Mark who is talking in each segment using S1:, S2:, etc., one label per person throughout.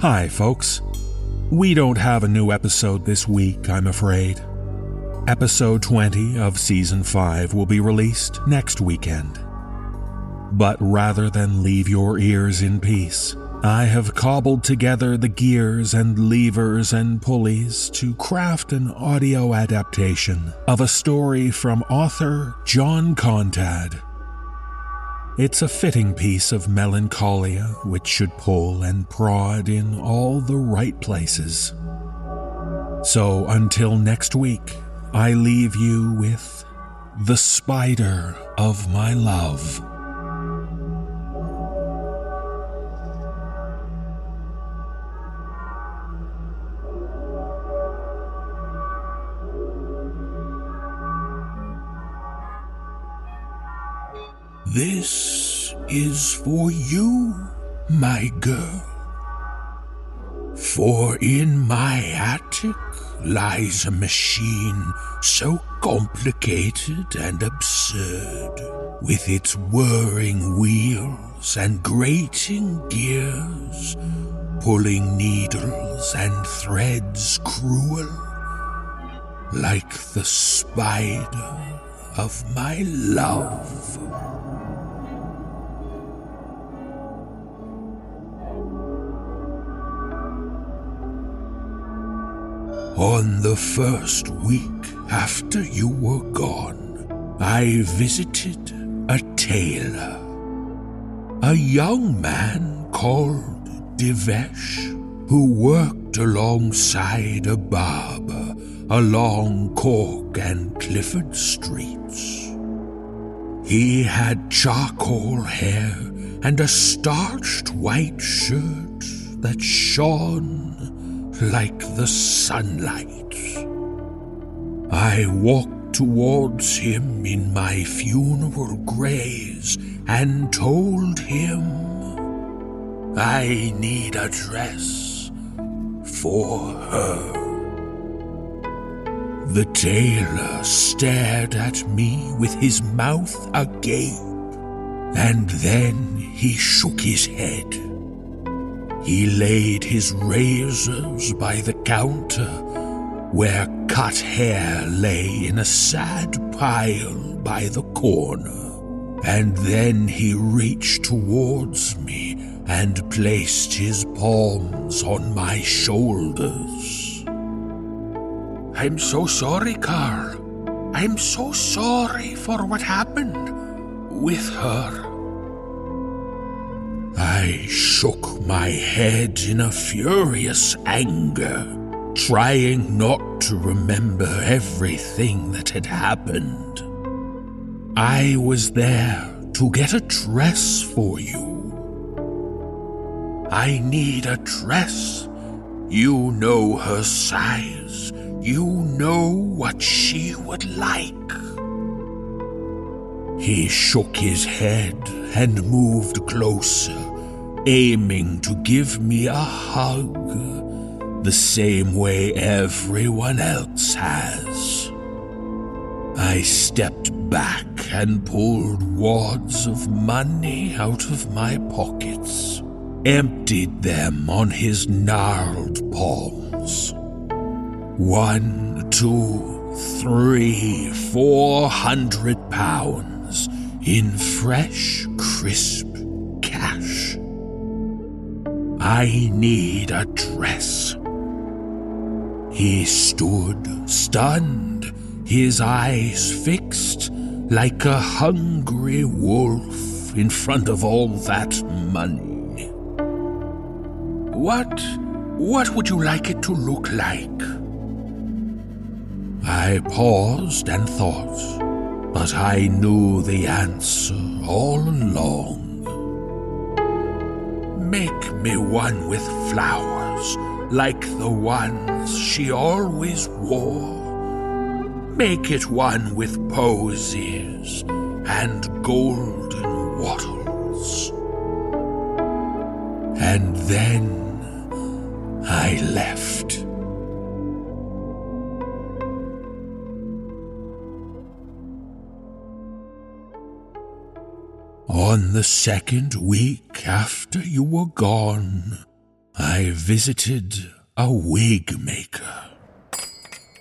S1: Hi, folks. We don't have a new episode this week, I'm afraid. Episode 20 of Season 5 will be released next weekend. But rather than leave your ears in peace, I have cobbled together the gears and levers and pulleys to craft an audio adaptation of a story from author John Contad it's a fitting piece of melancholia which should pull and prod in all the right places. So until next week, I leave you with The Spider of My Love. This is for you, my girl. For in my attic lies a machine so complicated and absurd, with its whirring wheels and grating gears, pulling needles and threads cruel, like the spider of my love. On the first week after you were gone, I visited a tailor. A young man called Devesh, who worked alongside a barber along Cork and Clifford streets. He had charcoal hair and a starched white shirt that shone like the sunlight. I walked towards him in my funeral grays and told him I need a dress for her. The tailor stared at me with his mouth agape, and then he shook his head. He laid his razors by the counter, where cut hair lay in a sad pile by the corner. And then he reached towards me and placed his palms on my shoulders. I'm so sorry, Carl. I'm so sorry for what happened with her. I shook my head in a furious anger, trying not to remember everything that had happened. I was there to get a dress for you. I need a dress. You know her size. You know what she would like. He shook his head and moved closer, aiming to give me a hug, the same way everyone else has. I stepped back and pulled wads of money out of my pockets, emptied them on his gnarled palms. One, two, three, four hundred pounds in fresh, crisp I need a dress. He stood stunned, his eyes fixed like a hungry wolf in front of all that money. What what would you like it to look like? I paused and thought, but I knew the answer all along. Make me one with flowers like the ones she always wore. Make it one with posies and golden wattles. And then I left. On the second week after you were gone, I visited a wig maker.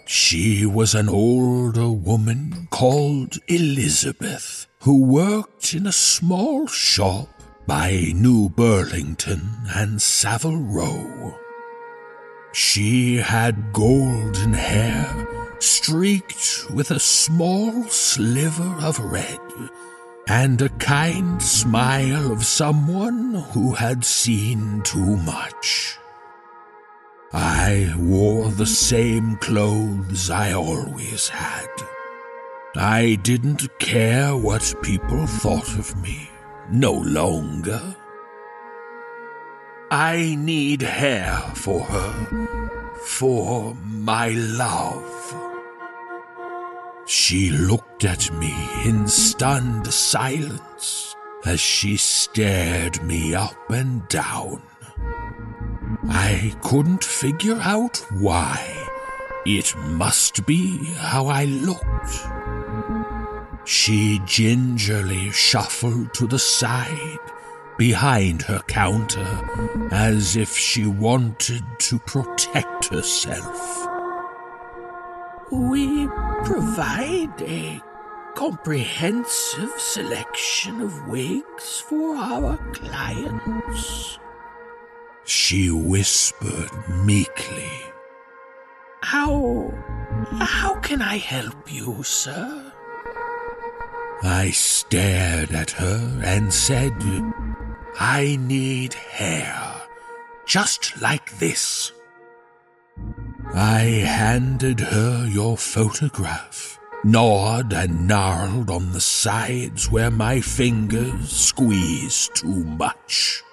S1: She was an older woman called Elizabeth who worked in a small shop by New Burlington and Savile Row. She had golden hair streaked with a small sliver of red and a kind smile of someone who had seen too much. I wore the same clothes I always had. I didn't care what people thought of me, no longer. I need hair for her, for my love. She looked at me in stunned silence as she stared me up and down. I couldn't figure out why. It must be how I looked. She gingerly shuffled to the side behind her counter as if she wanted to protect herself. We provide a comprehensive selection of wigs for our clients. She whispered meekly. How. how can I help you, sir? I stared at her and said, I need hair, just like this. I handed her your photograph, gnawed and gnarled on the sides where my fingers squeezed too much,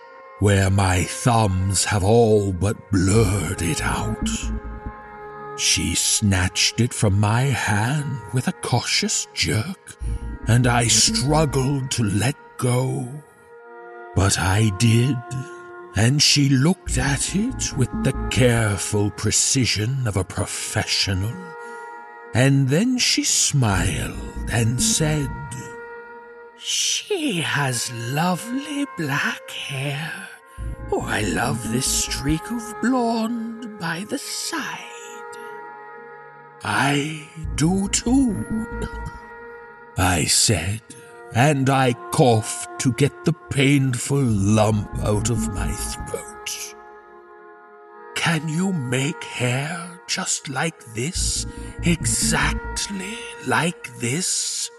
S1: where my thumbs have all but blurred it out. She snatched it from my hand with a cautious jerk, and I struggled to let go. But I did and she looked at it with the careful precision of a professional. And then she smiled and said, She has lovely black hair. Oh, I love this streak of blonde by the side. I do too, I said and I coughed to get the painful lump out of my throat. Can you make hair just like this? Exactly like this?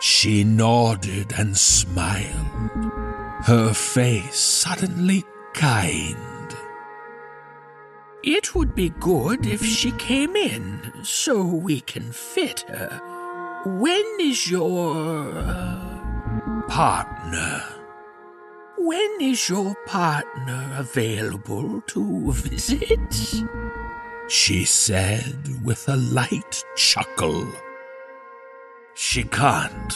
S1: She nodded and smiled, her face suddenly kind. It would be good if she came in so we can fit her when is your uh, partner? When is your partner available to visit? She said with a light chuckle. She can't.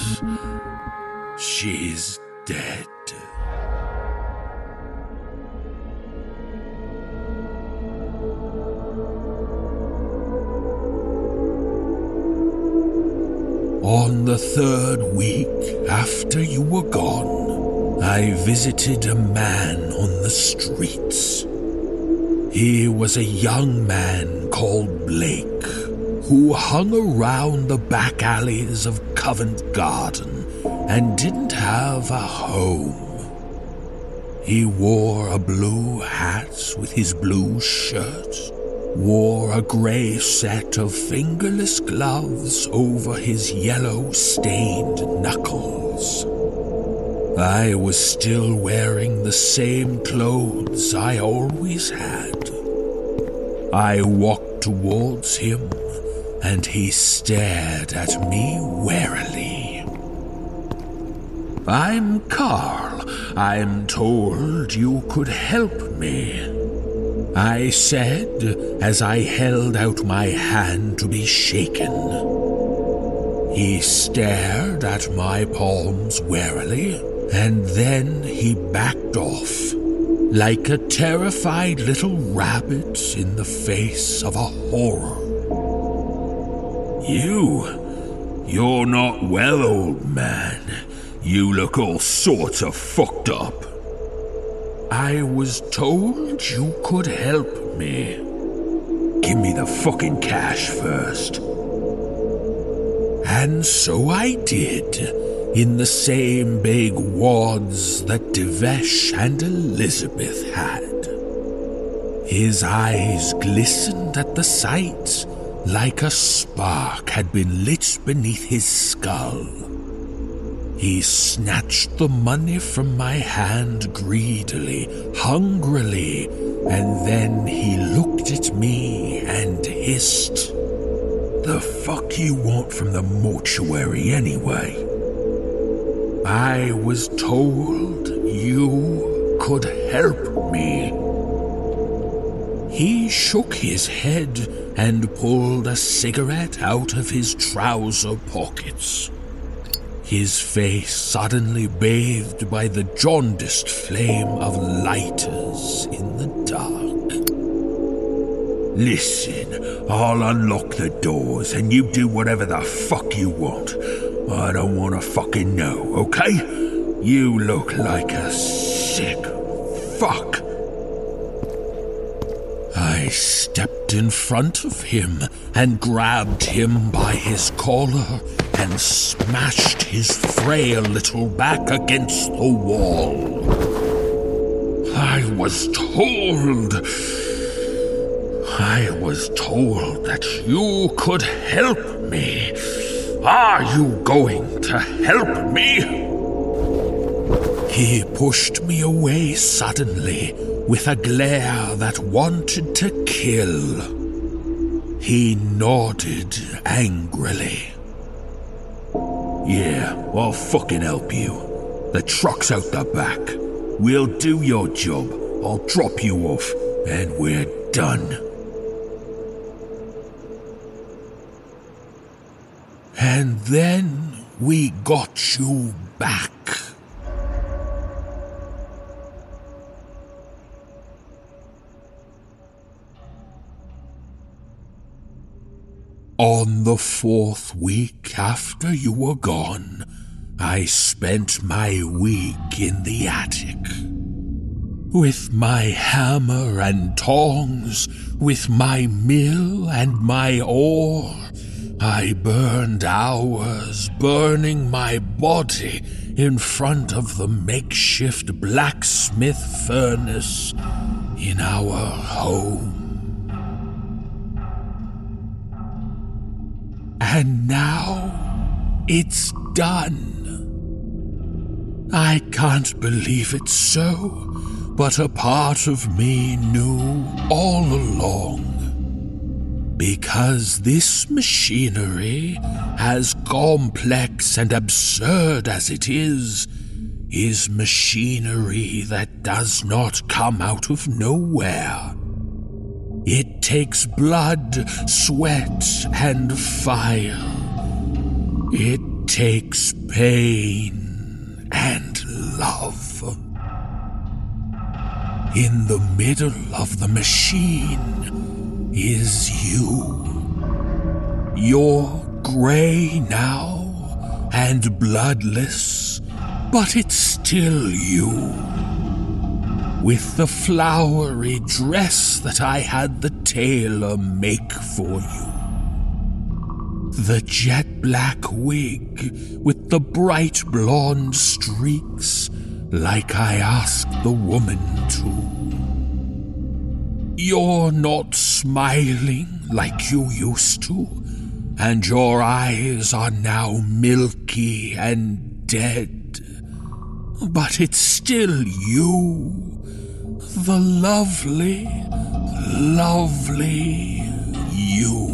S1: She's dead. On the third week after you were gone, I visited a man on the streets. He was a young man called Blake who hung around the back alleys of Covent Garden and didn't have a home. He wore a blue hat with his blue shirt wore a grey set of fingerless gloves over his yellow stained knuckles. I was still wearing the same clothes I always had. I walked towards him, and he stared at me warily. I'm Carl. I'm told you could help me. I said as I held out my hand to be shaken. He stared at my palms warily, and then he backed off, like a terrified little rabbit in the face of a horror. You, you're not well, old man. You look all sorts of fucked up. I was told you could help me. Give me the fucking cash first. And so I did, in the same big wads that Devesh and Elizabeth had. His eyes glistened at the sight like a spark had been lit beneath his skull. He snatched the money from my hand greedily, hungrily, and then he looked at me and hissed. The fuck you want from the mortuary anyway? I was told you could help me. He shook his head and pulled a cigarette out of his trouser pockets. His face suddenly bathed by the jaundiced flame of lighters in the dark. Listen, I'll unlock the doors and you do whatever the fuck you want. I don't want to fucking know, okay? You look like a sick fuck. I stepped in front of him and grabbed him by his collar and smashed his frail little back against the wall. I was told. I was told that you could help me. Are you going to help me? He pushed me away suddenly with a glare that wanted to kill. He nodded angrily. Yeah, I'll fucking help you. The truck's out the back. We'll do your job. I'll drop you off, and we're done. And then we got you back. On the fourth week after you were gone, I spent my week in the attic. With my hammer and tongs, with my mill and my ore, I burned hours burning my body in front of the makeshift blacksmith furnace in our home. And now it's done. I can't believe it's so, but a part of me knew all along. Because this machinery, as complex and absurd as it is, is machinery that does not come out of nowhere. It takes blood, sweat, and fire. It takes pain and love. In the middle of the machine is you. You're gray now and bloodless, but it's still you with the flowery dress that I had the tailor make for you. The jet black wig with the bright blonde streaks, like I asked the woman to. You're not smiling like you used to, and your eyes are now milky and dead. But it's still you the lovely, lovely you.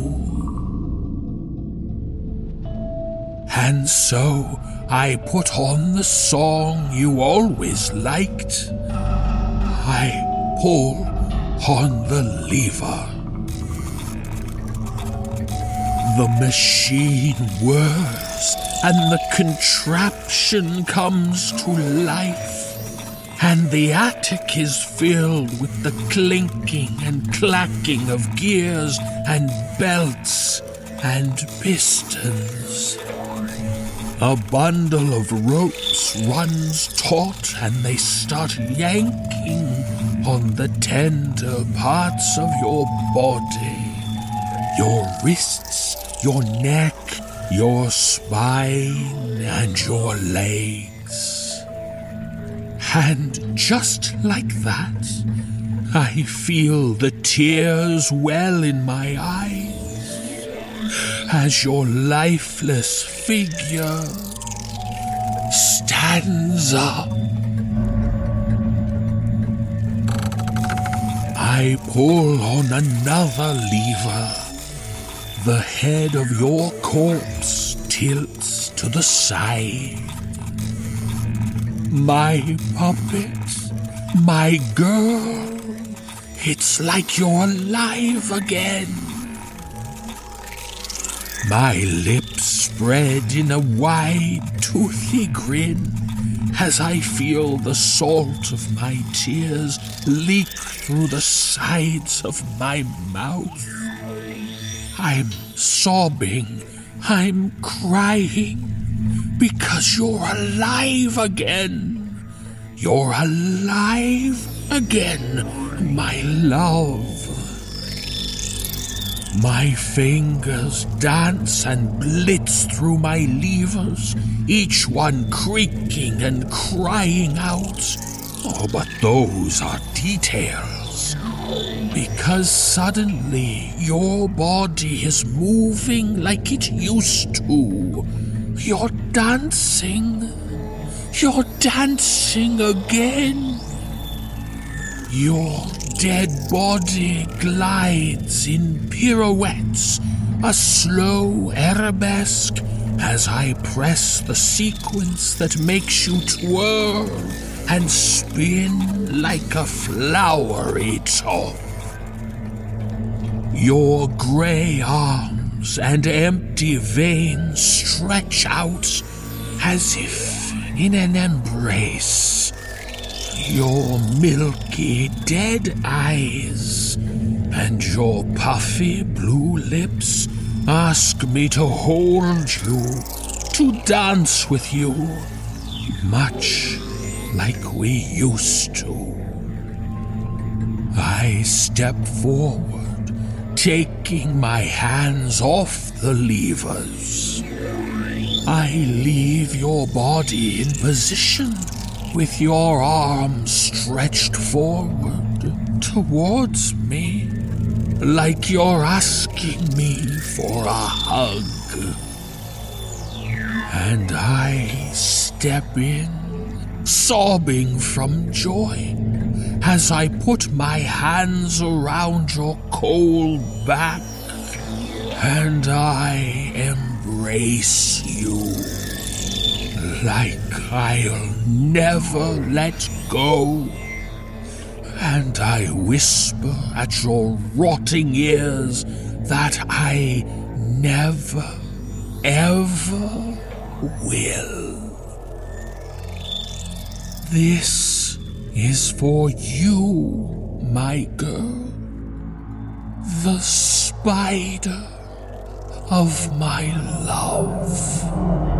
S1: And so I put on the song you always liked. I pull on the lever. The machine whirs and the contraption comes to life. And the attic is filled with the clinking and clacking of gears and belts and pistons. A bundle of ropes runs taut and they start yanking on the tender parts of your body. Your wrists, your neck, your spine, and your legs. And just like that, I feel the tears well in my eyes as your lifeless figure stands up. I pull on another lever. The head of your corpse tilts to the side. My puppet, my girl, it's like you're alive again. My lips spread in a wide, toothy grin as I feel the salt of my tears leak through the sides of my mouth. I'm sobbing, I'm crying because you're alive again. You're alive again, my love. My fingers dance and blitz through my levers, each one creaking and crying out. Oh, but those are details. Because suddenly your body is moving like it used to. You're dancing. You're dancing again. Your dead body glides in pirouettes, a slow arabesque, as I press the sequence that makes you twirl and spin like a flowery top. Your gray arms and empty veins stretch out as if in an embrace your milky dead eyes and your puffy blue lips ask me to hold you, to dance with you, much like we used to. I step forward, taking my hands off the levers. I leave your body in position with your arms stretched forward towards me, like you're asking me for a hug. And I step in, sobbing from joy, as I put my hands around your cold back and I embrace you like I'll never let go. And I whisper at your rotting ears that I never, ever will. This is for you, my girl, the spider of my love.